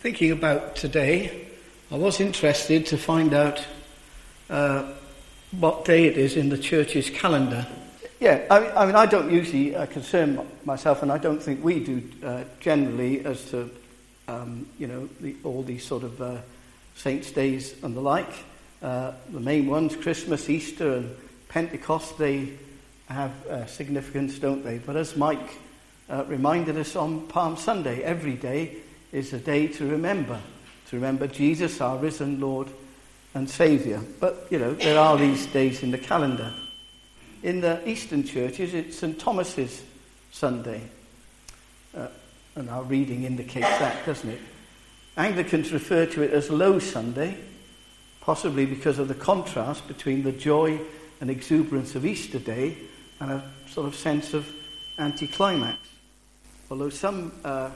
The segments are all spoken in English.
thinking about today, I was interested to find out uh, what day it is in the church's calendar. Yeah, I mean, I, mean, I don't usually uh, concern myself, and I don't think we do uh, generally, as to um, you know the, all these sort of uh, saints' days and the like. Uh, the main ones, Christmas, Easter, and Pentecost, they have uh, significance, don't they? But as Mike reminded us on Palm Sunday, every day is a day to remember, to remember Jesus, our risen Lord and Saviour. But, you know, there are these days in the calendar. In the Eastern churches, it's St. Thomas's Sunday. Uh, and our reading indicates that, doesn't it? Anglicans refer to it as Low Sunday, possibly because of the contrast between the joy and exuberance of Easter Day and a sort of sense of anticlimax. Although some uh,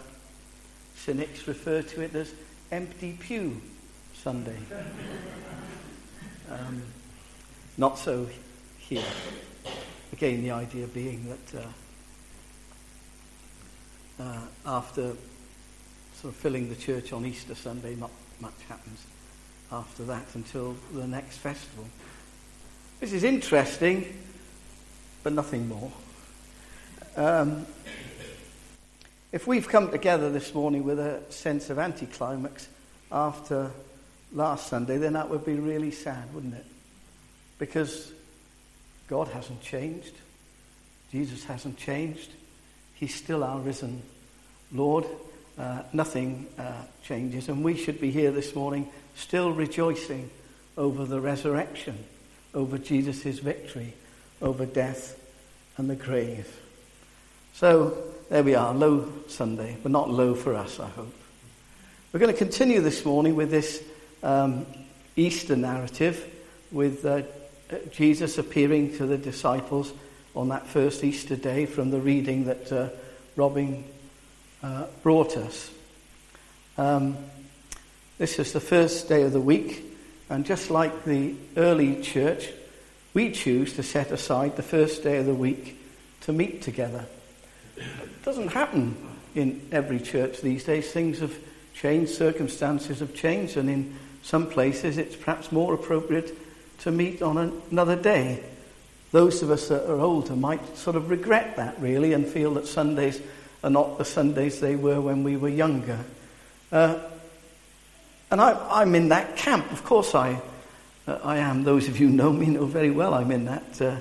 cynics refer to it as empty pew Sunday. Um, not so here. Again, the idea being that uh, uh, after sort of filling the church on Easter Sunday, not much happens after that until the next festival. This is interesting, but nothing more. Um, if we've come together this morning with a sense of anticlimax after last Sunday, then that would be really sad, wouldn't it? Because God hasn't changed. Jesus hasn't changed. He's still our risen Lord. Uh, nothing uh, changes. And we should be here this morning still rejoicing over the resurrection, over Jesus' victory, over death and the grave. So there we are, low Sunday, but not low for us, I hope. We're going to continue this morning with this um, Easter narrative, with uh, Jesus appearing to the disciples on that first Easter day from the reading that uh, Robin uh, brought us. Um, this is the first day of the week, and just like the early church, we choose to set aside the first day of the week to meet together. It doesn't happen in every church these days. Things have changed, circumstances have changed, and in some places it's perhaps more appropriate to meet on another day. Those of us that are older might sort of regret that really and feel that Sundays are not the Sundays they were when we were younger. Uh, and I, am in that camp. Of course, I, uh, I am. Those of you who know me know very well I'm in that uh,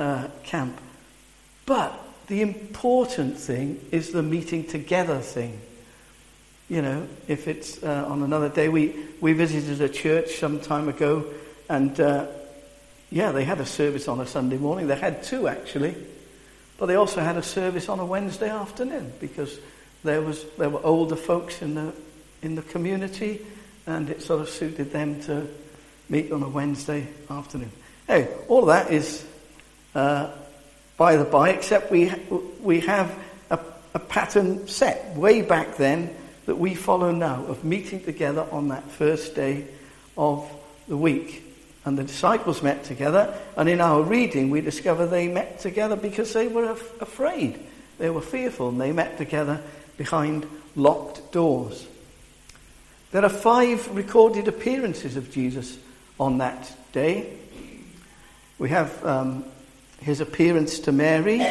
uh camp. But the important thing is the meeting together thing. You know, if it's uh, on another day, we, we visited a church some time ago, and uh, yeah, they had a service on a Sunday morning. They had two actually, but they also had a service on a Wednesday afternoon because there was there were older folks in the in the community, and it sort of suited them to meet on a Wednesday afternoon. Hey, all of that is uh, by the by, except we, we have a, a pattern set way back then that we follow now of meeting together on that first day of the week. And the disciples met together, and in our reading, we discover they met together because they were af- afraid. They were fearful, and they met together behind locked doors. There are five recorded appearances of Jesus on that day. We have um, his appearance to Mary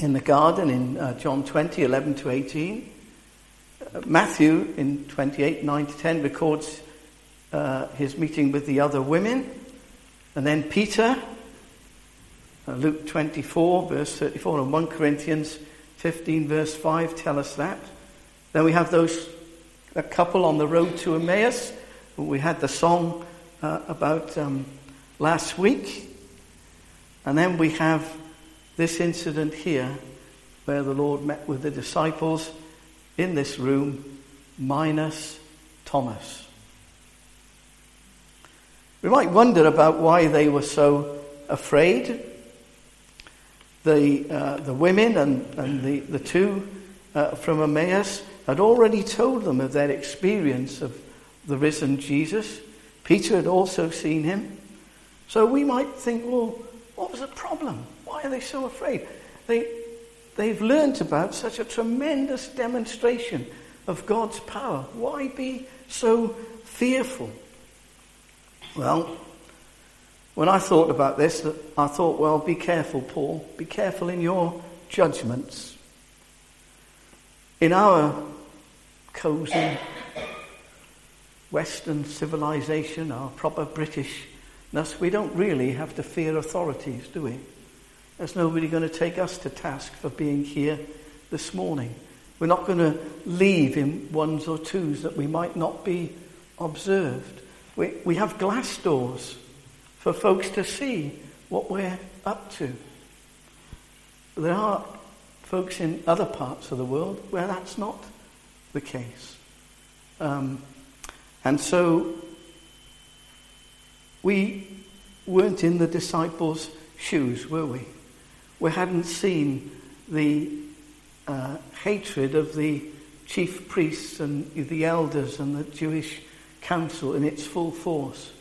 in the garden in uh, John 20, 11 to 18. Uh, Matthew in 28, 9 to 10 records uh, his meeting with the other women. And then Peter, uh, Luke 24, verse 34, and 1 Corinthians 15, verse 5 tell us that. Then we have those, a couple on the road to Emmaus. We had the song uh, about um, last week. And then we have this incident here where the Lord met with the disciples in this room, minus Thomas. We might wonder about why they were so afraid. The, uh, the women and, and the, the two uh, from Emmaus had already told them of their experience of the risen Jesus. Peter had also seen him. So we might think, well, what was the problem? Why are they so afraid? They, they've learnt about such a tremendous demonstration of God's power. Why be so fearful? Well, when I thought about this, I thought, well, be careful, Paul. Be careful in your judgments. In our cozy Western civilization, our proper Britishness, we don't really have to fear authorities, do we? There's nobody going to take us to task for being here this morning. We're not going to leave in ones or twos that we might not be observed. We, we have glass doors for folks to see what we're up to. There are folks in other parts of the world where that's not the case. Um, and so we weren't in the disciples' shoes, were we? We hadn't seen the uh, hatred of the chief priests and the elders and the Jewish council in its full force.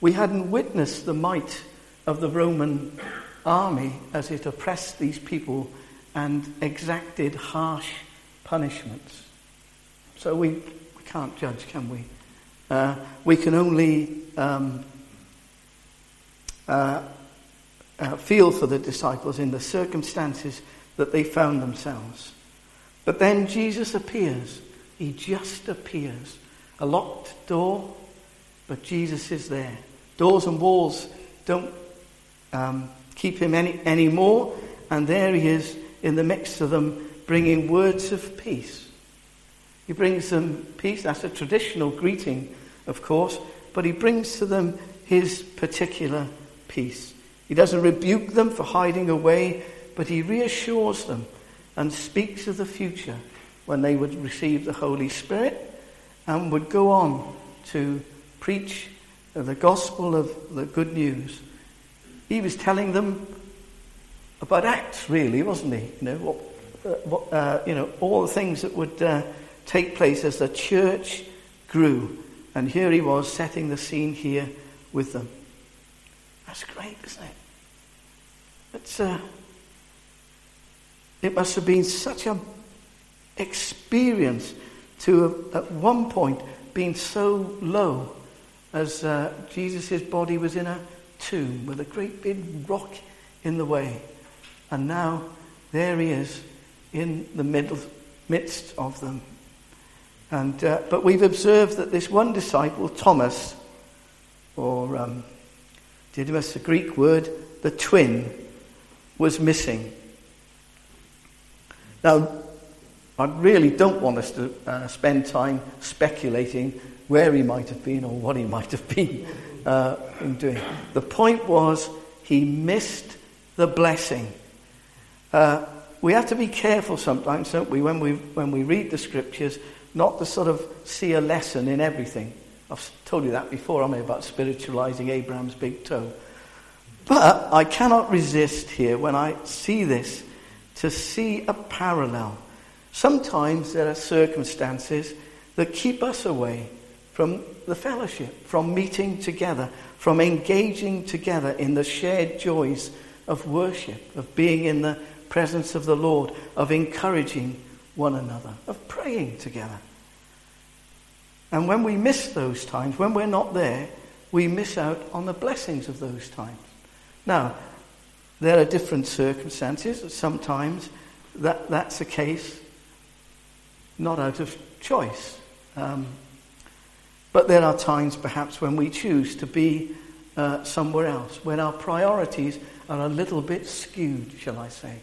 We hadn't witnessed the might of the Roman army as it oppressed these people and exacted harsh punishments. So we, we can't judge, can we? Uh, we can only um, uh, uh, feel for the disciples in the circumstances that they found themselves. But then Jesus appears. He just appears. A locked door, but Jesus is there. Doors and walls don't um, keep him any anymore, and there he is in the midst of them, bringing words of peace. He brings them peace. That's a traditional greeting, of course, but he brings to them his particular peace. He doesn't rebuke them for hiding away, but he reassures them and speaks of the future when they would receive the Holy Spirit and would go on to preach the gospel of the good news. He was telling them about Acts, really, wasn't he? You know, what, uh, what, uh, you know all the things that would uh, take place as the church grew. And here he was setting the scene here with them. That's great, isn't it? It's, uh, it must have been such an experience to have, at one point, been so low as uh, Jesus' body was in a tomb with a great big rock in the way. And now there he is in the middle, midst of them. And, uh, but we've observed that this one disciple, Thomas, or um, Didymus, the Greek word, the twin, was missing. Now, I really don't want us to uh, spend time speculating where he might have been or what he might have been uh, doing. The point was he missed the blessing. Uh, we have to be careful sometimes, don't we, when we, when we read the scriptures, not to sort of see a lesson in everything. I've told you that before, I mean, about spiritualizing Abraham's big toe. But I cannot resist here when I see this to see a parallel. Sometimes there are circumstances that keep us away from the fellowship, from meeting together, from engaging together in the shared joys of worship, of being in the presence of the Lord, of encouraging one another, of praying together. And when we miss those times, when we're not there, we miss out on the blessings of those times. Now, there are different circumstances. Sometimes that, that's a case not out of choice. Um, but there are times perhaps when we choose to be uh, somewhere else, when our priorities are a little bit skewed, shall I say.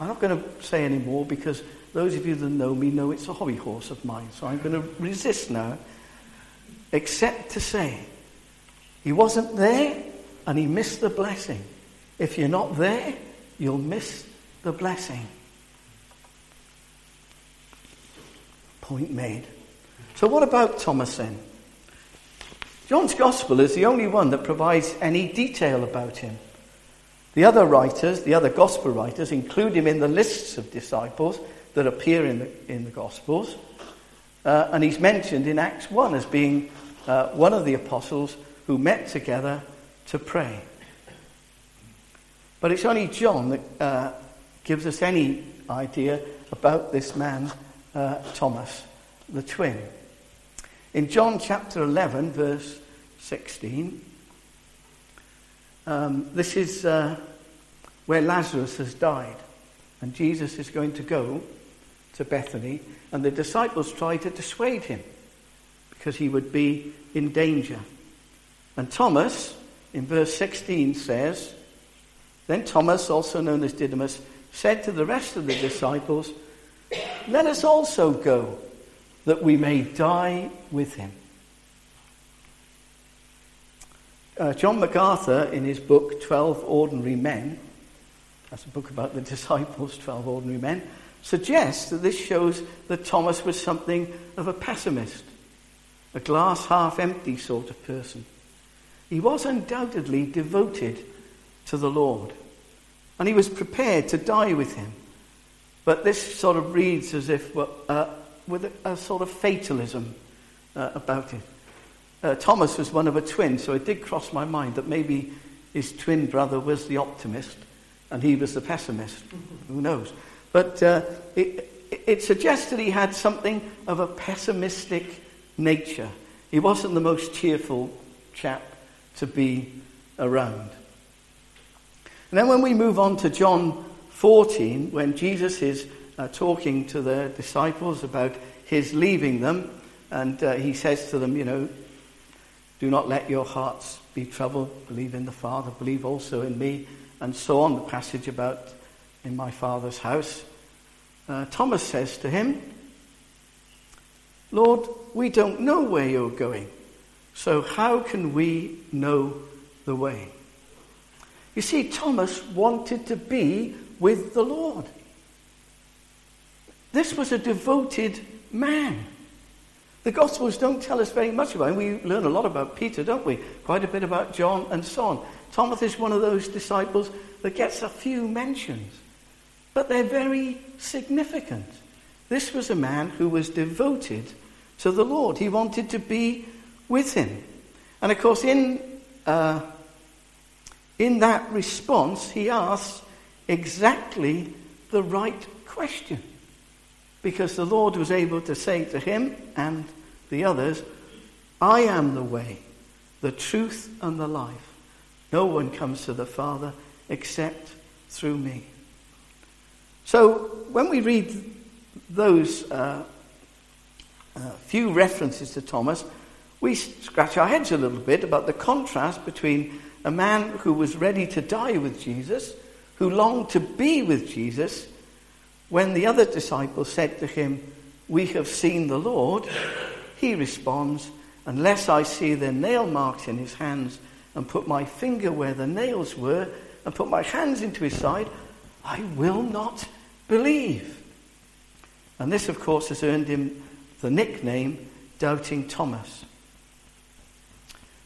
I'm not going to say any more because those of you that know me know it's a hobby horse of mine, so I'm going to resist now, except to say he wasn't there and he missed the blessing. If you're not there, you'll miss the blessing. Point made. So, what about Thomas then? John's Gospel is the only one that provides any detail about him. The other writers, the other Gospel writers, include him in the lists of disciples that appear in the, in the Gospels. Uh, and he's mentioned in Acts 1 as being uh, one of the apostles who met together to pray. But it's only John that uh, gives us any idea about this man, uh, Thomas. the twin. In John chapter 11, verse 16, um, this is uh, where Lazarus has died. And Jesus is going to go to Bethany, and the disciples try to dissuade him because he would be in danger. And Thomas, in verse 16, says, Then Thomas, also known as Didymus, said to the rest of the disciples, Let us also go, that we may die with him. Uh, John MacArthur, in his book 12 Ordinary Men, that's a book about the disciples, 12 ordinary men, suggests that this shows that Thomas was something of a pessimist, a glass half empty sort of person. He was undoubtedly devoted to the Lord, and he was prepared to die with him. But this sort of reads as if uh, with a, a, sort of fatalism uh, about it. Uh, Thomas was one of a twin, so it did cross my mind that maybe his twin brother was the optimist and he was the pessimist. Who knows? But uh, it, it suggests that he had something of a pessimistic nature. He wasn't the most cheerful chap to be around. And then when we move on to John 14, when Jesus is uh, talking to the disciples about his leaving them, and uh, he says to them, you know, do not let your hearts be troubled. Believe in the Father, believe also in me and so on, the passage about in my father's house, uh, Thomas says to him, Lord, we don't know where you're going, so how can we know the way? You see, Thomas wanted to be with the Lord. This was a devoted man. The Gospels don't tell us very much about him. We learn a lot about Peter, don't we? Quite a bit about John and so on. Thomas is one of those disciples that gets a few mentions, but they're very significant. This was a man who was devoted to the Lord. He wanted to be with him. And of course, in, uh, in that response, he asks exactly the right question. Because the Lord was able to say to him and the others, I am the way, the truth, and the life. No one comes to the Father except through me. So when we read those uh, uh, few references to Thomas, we scratch our heads a little bit about the contrast between a man who was ready to die with Jesus, who longed to be with Jesus, when the other disciples said to him, We have seen the Lord, he responds, Unless I see the nail marks in his hands and put my finger where the nails were and put my hands into his side, I will not believe. And this, of course, has earned him the nickname Doubting Thomas.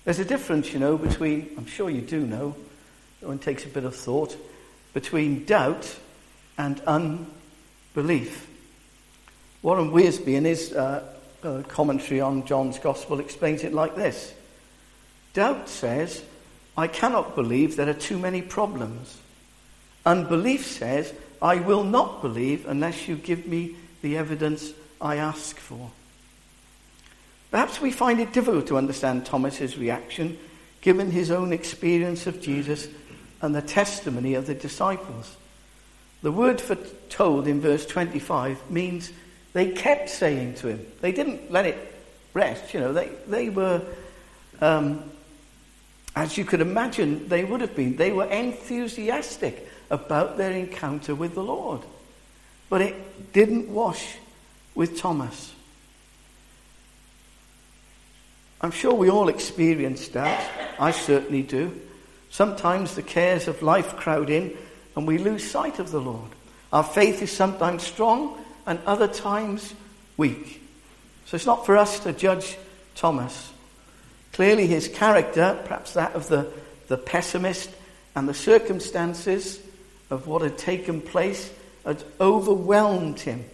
There's a difference, you know, between, I'm sure you do know, one takes a bit of thought, between doubt and unbelief. Warren Wiersbe, in his uh, uh, commentary on John's Gospel, explains it like this Doubt says, I cannot believe there are too many problems. Unbelief says, I will not believe unless you give me the evidence I ask for. Perhaps we find it difficult to understand Thomas's reaction given his own experience of Jesus and the testimony of the disciples. The word for told in verse 25 means they kept saying to him. They didn't let it rest, you know, they, they were um, as you could imagine, they would have been. They were enthusiastic about their encounter with the Lord. But it didn't wash with Thomas. I'm sure we all experience that. I certainly do. Sometimes the cares of life crowd in and we lose sight of the Lord. Our faith is sometimes strong and other times weak. So it's not for us to judge Thomas. Clearly, his character, perhaps that of the, the pessimist, and the circumstances of what had taken place had overwhelmed him.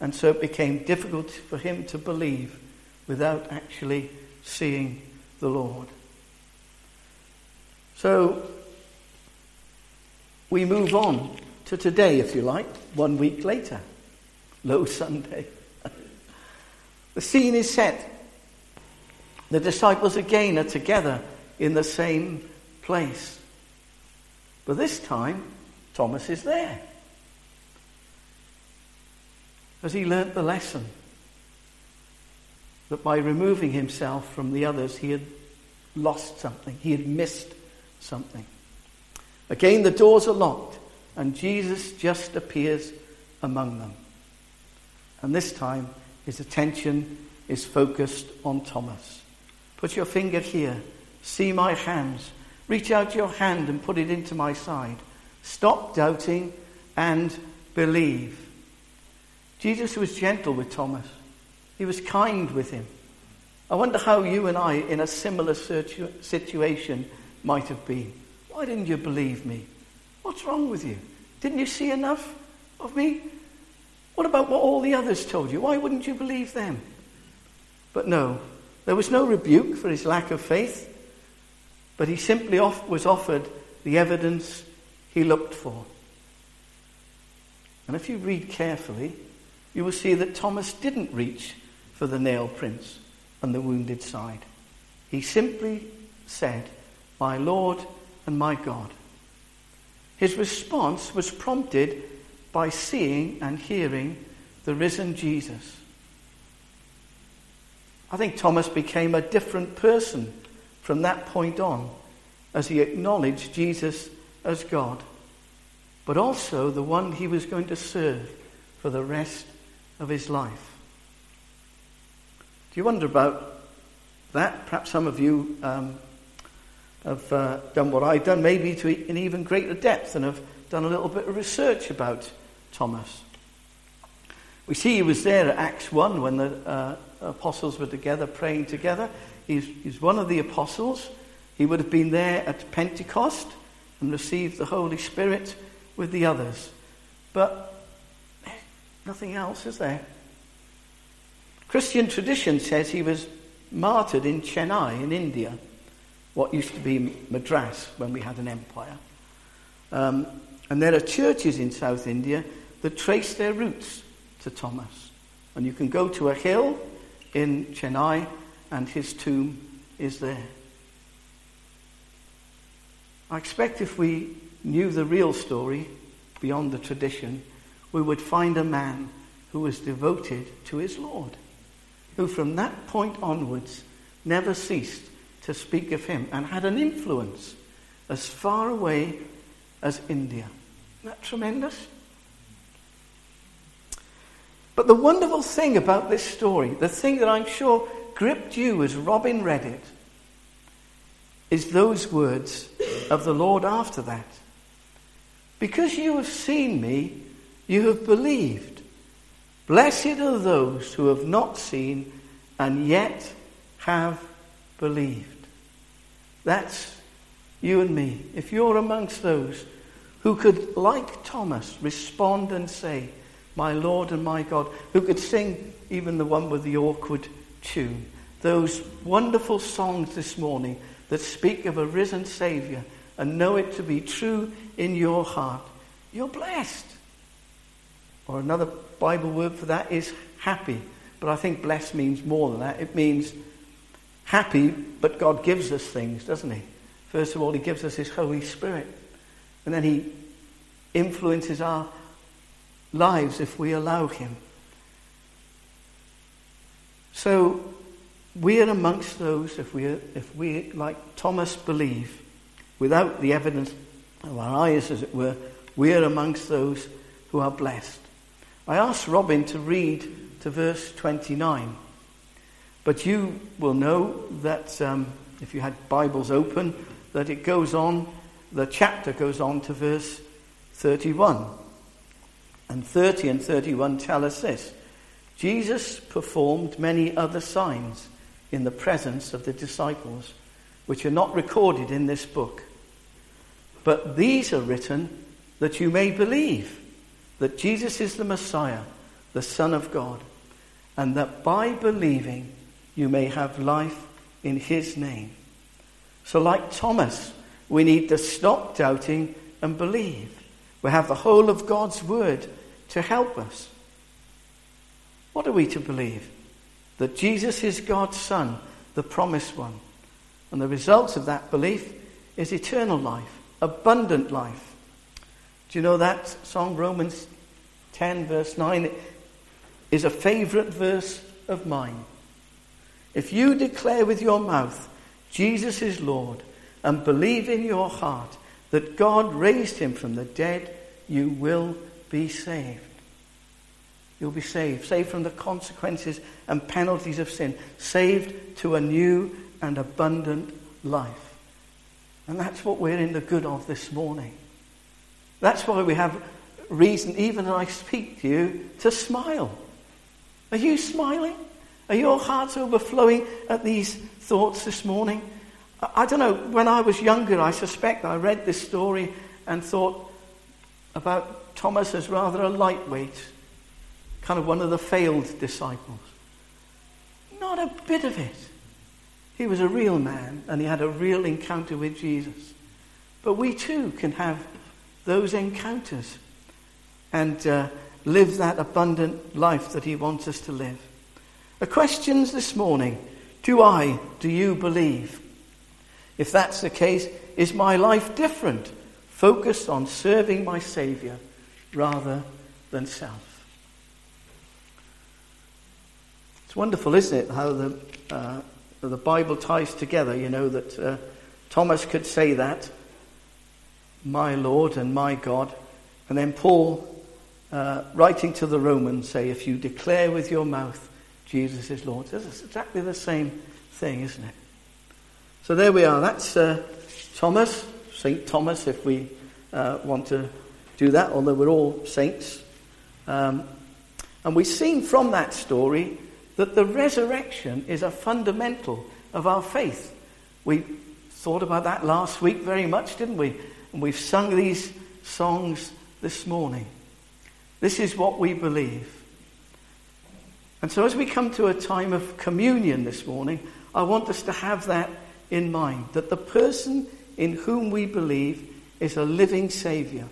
And so it became difficult for him to believe without actually seeing the Lord. So we move on to today, if you like, one week later, Low Sunday. The scene is set. The disciples again are together in the same place. But this time, Thomas is there. Has he learnt the lesson? That by removing himself from the others, he had lost something, he had missed something. Again, the doors are locked, and Jesus just appears among them. And this time, his attention is focused on Thomas. Put your finger here. See my hands. Reach out your hand and put it into my side. Stop doubting and believe. Jesus was gentle with Thomas. He was kind with him. I wonder how you and I, in a similar situation, might have been. Why didn't you believe me? What's wrong with you? Didn't you see enough of me? What about what all the others told you? Why wouldn't you believe them? But no, there was no rebuke for his lack of faith, but he simply off- was offered the evidence he looked for. And if you read carefully, you will see that Thomas didn't reach for the nail prints and the wounded side. He simply said, My Lord and my God. His response was prompted by seeing and hearing the risen Jesus. I think Thomas became a different person from that point on as he acknowledged Jesus as God, but also the one he was going to serve for the rest of his life. Do you wonder about that? Perhaps some of you um, have uh, done what I've done, maybe to an even greater depth, and have done a little bit of research about Thomas. We see he was there at Acts 1 when the uh, apostles were together praying together. He's, he's one of the apostles. He would have been there at Pentecost and received the Holy Spirit with the others. But nothing else, is there? Christian tradition says he was martyred in Chennai in India, what used to be Madras when we had an empire. Um, and there are churches in South India that trace their roots to Thomas. And you can go to a hill in Chennai, and his tomb is there. I expect if we knew the real story beyond the tradition, we would find a man who was devoted to his Lord who from that point onwards never ceased to speak of him and had an influence as far away as India. Isn't that tremendous? But the wonderful thing about this story, the thing that I'm sure gripped you as Robin read it, is those words of the Lord after that. Because you have seen me, you have believed. Blessed are those who have not seen and yet have believed. That's you and me. If you're amongst those who could, like Thomas, respond and say, My Lord and my God, who could sing even the one with the awkward tune, those wonderful songs this morning that speak of a risen Saviour and know it to be true in your heart, you're blessed. Or another Bible word for that is happy. But I think blessed means more than that. It means happy, but God gives us things, doesn't He? First of all, He gives us His Holy Spirit. And then He influences our lives if we allow Him. So we are amongst those, if we, if we, like Thomas, believe, without the evidence of our eyes, as it were, we are amongst those who are blessed. I asked Robin to read to verse 29. But you will know that um, if you had Bibles open, that it goes on, the chapter goes on to verse 31. And 30 and 31 tell us this Jesus performed many other signs in the presence of the disciples, which are not recorded in this book. But these are written that you may believe that Jesus is the Messiah, the Son of God, and that by believing you may have life in his name. So, like Thomas, we need to stop doubting and believe. We have the whole of God's word to help us. What are we to believe? that Jesus is God's Son, the promised one. And the result of that belief is eternal life, abundant life. Do you know that song, Romans 10, verse 9, is a favorite verse of mine. If you declare with your mouth Jesus is Lord and believe in your heart that God raised him from the dead, you will be saved. You'll be saved, saved from the consequences and penalties of sin, saved to a new and abundant life. And that's what we're in the good of this morning. That's why we have reason, even as I speak to you, to smile. Are you smiling? Are your hearts overflowing at these thoughts this morning? I don't know, when I was younger, I suspect I read this story and thought about Thomas as rather a lightweight, kind of one of the failed disciples. Not a bit of it. He was a real man and he had a real encounter with Jesus. But we too can have those encounters and uh, live that abundant life that he wants us to live. The questions this morning do I, do you believe? If that's the case, is my life different, focused on serving my Saviour rather than self? It's wonderful, isn't it, how the, uh, the Bible ties together, you know, that uh, Thomas could say that, my Lord and my God. And then Paul, uh, writing to the Romans, say, if you declare with your mouth Jesus is Lord. It's exactly the same thing, isn't it? So there we are. That's uh, Thomas, St. Thomas, if we uh, want to do that, although we're all saints. Um, and we've seen from that story that the resurrection is a fundamental of our faith. We thought about that last week very much, didn't we? And we've sung these songs this morning. This is what we believe. And so, as we come to a time of communion this morning, I want us to have that in mind that the person in whom we believe is a living Saviour.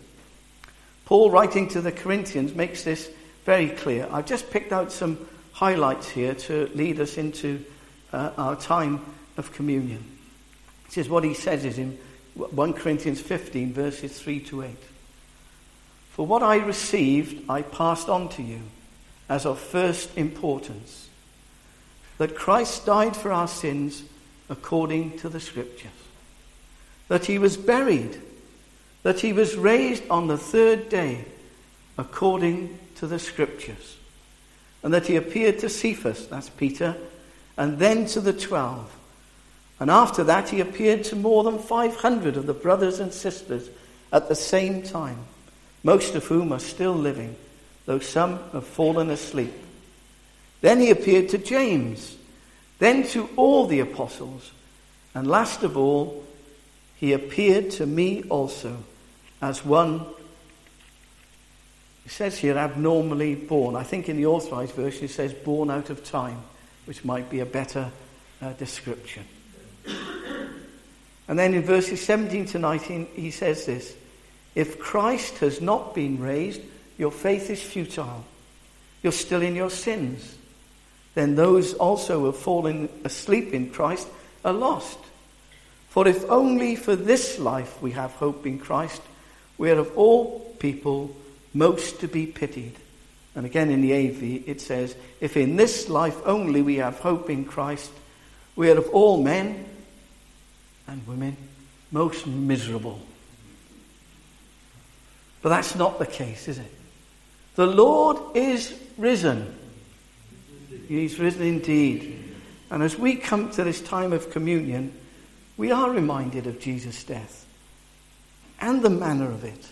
Paul, writing to the Corinthians, makes this very clear. I've just picked out some highlights here to lead us into uh, our time of communion. This is what he says is in 1 Corinthians 15, verses 3 to 8. For what I received, I passed on to you as of first importance that Christ died for our sins according to the Scriptures, that he was buried, that he was raised on the third day according to the Scriptures and that he appeared to Cephas, that's Peter, and then to the twelve. And after that, he appeared to more than 500 of the brothers and sisters at the same time, most of whom are still living, though some have fallen asleep. Then he appeared to James, then to all the apostles, and last of all, he appeared to me also as one it says here abnormally born. I think in the authorized version it says born out of time, which might be a better uh, description. And then in verses 17 to 19 he says this If Christ has not been raised, your faith is futile. You're still in your sins. Then those also who have fallen asleep in Christ are lost. For if only for this life we have hope in Christ, we are of all people most to be pitied. And again in the AV it says, If in this life only we have hope in Christ, we are of all men and women most miserable. But that's not the case, is it? The Lord is risen. He's risen indeed. And as we come to this time of communion, we are reminded of Jesus' death and the manner of it.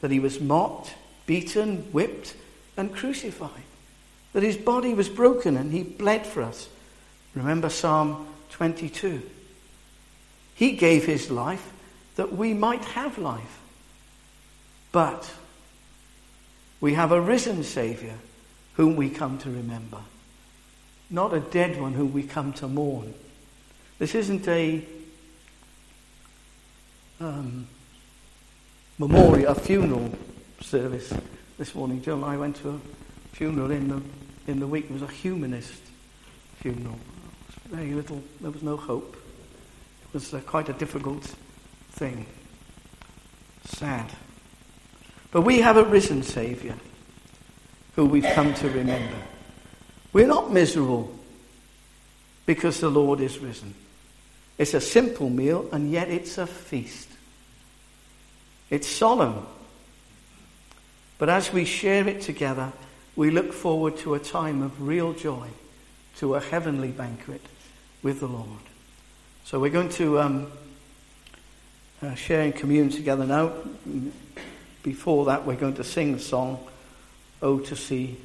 That he was mocked, beaten, whipped, and crucified. That his body was broken and he bled for us. Remember Psalm 22. He gave his life that we might have life. But we have a risen Saviour whom we come to remember, not a dead one whom we come to mourn. This isn't a um, memorial, a funeral service this morning. Jill and I went to a funeral in the, in the week. It was a humanist funeral. Very little, there was no hope. Was quite a difficult thing. Sad. But we have a risen Saviour who we've come to remember. We're not miserable because the Lord is risen. It's a simple meal, and yet it's a feast. It's solemn. But as we share it together, we look forward to a time of real joy, to a heavenly banquet with the Lord. So we're going to um, uh, share in communion together now. Before that, we're going to sing the song, Oh, to see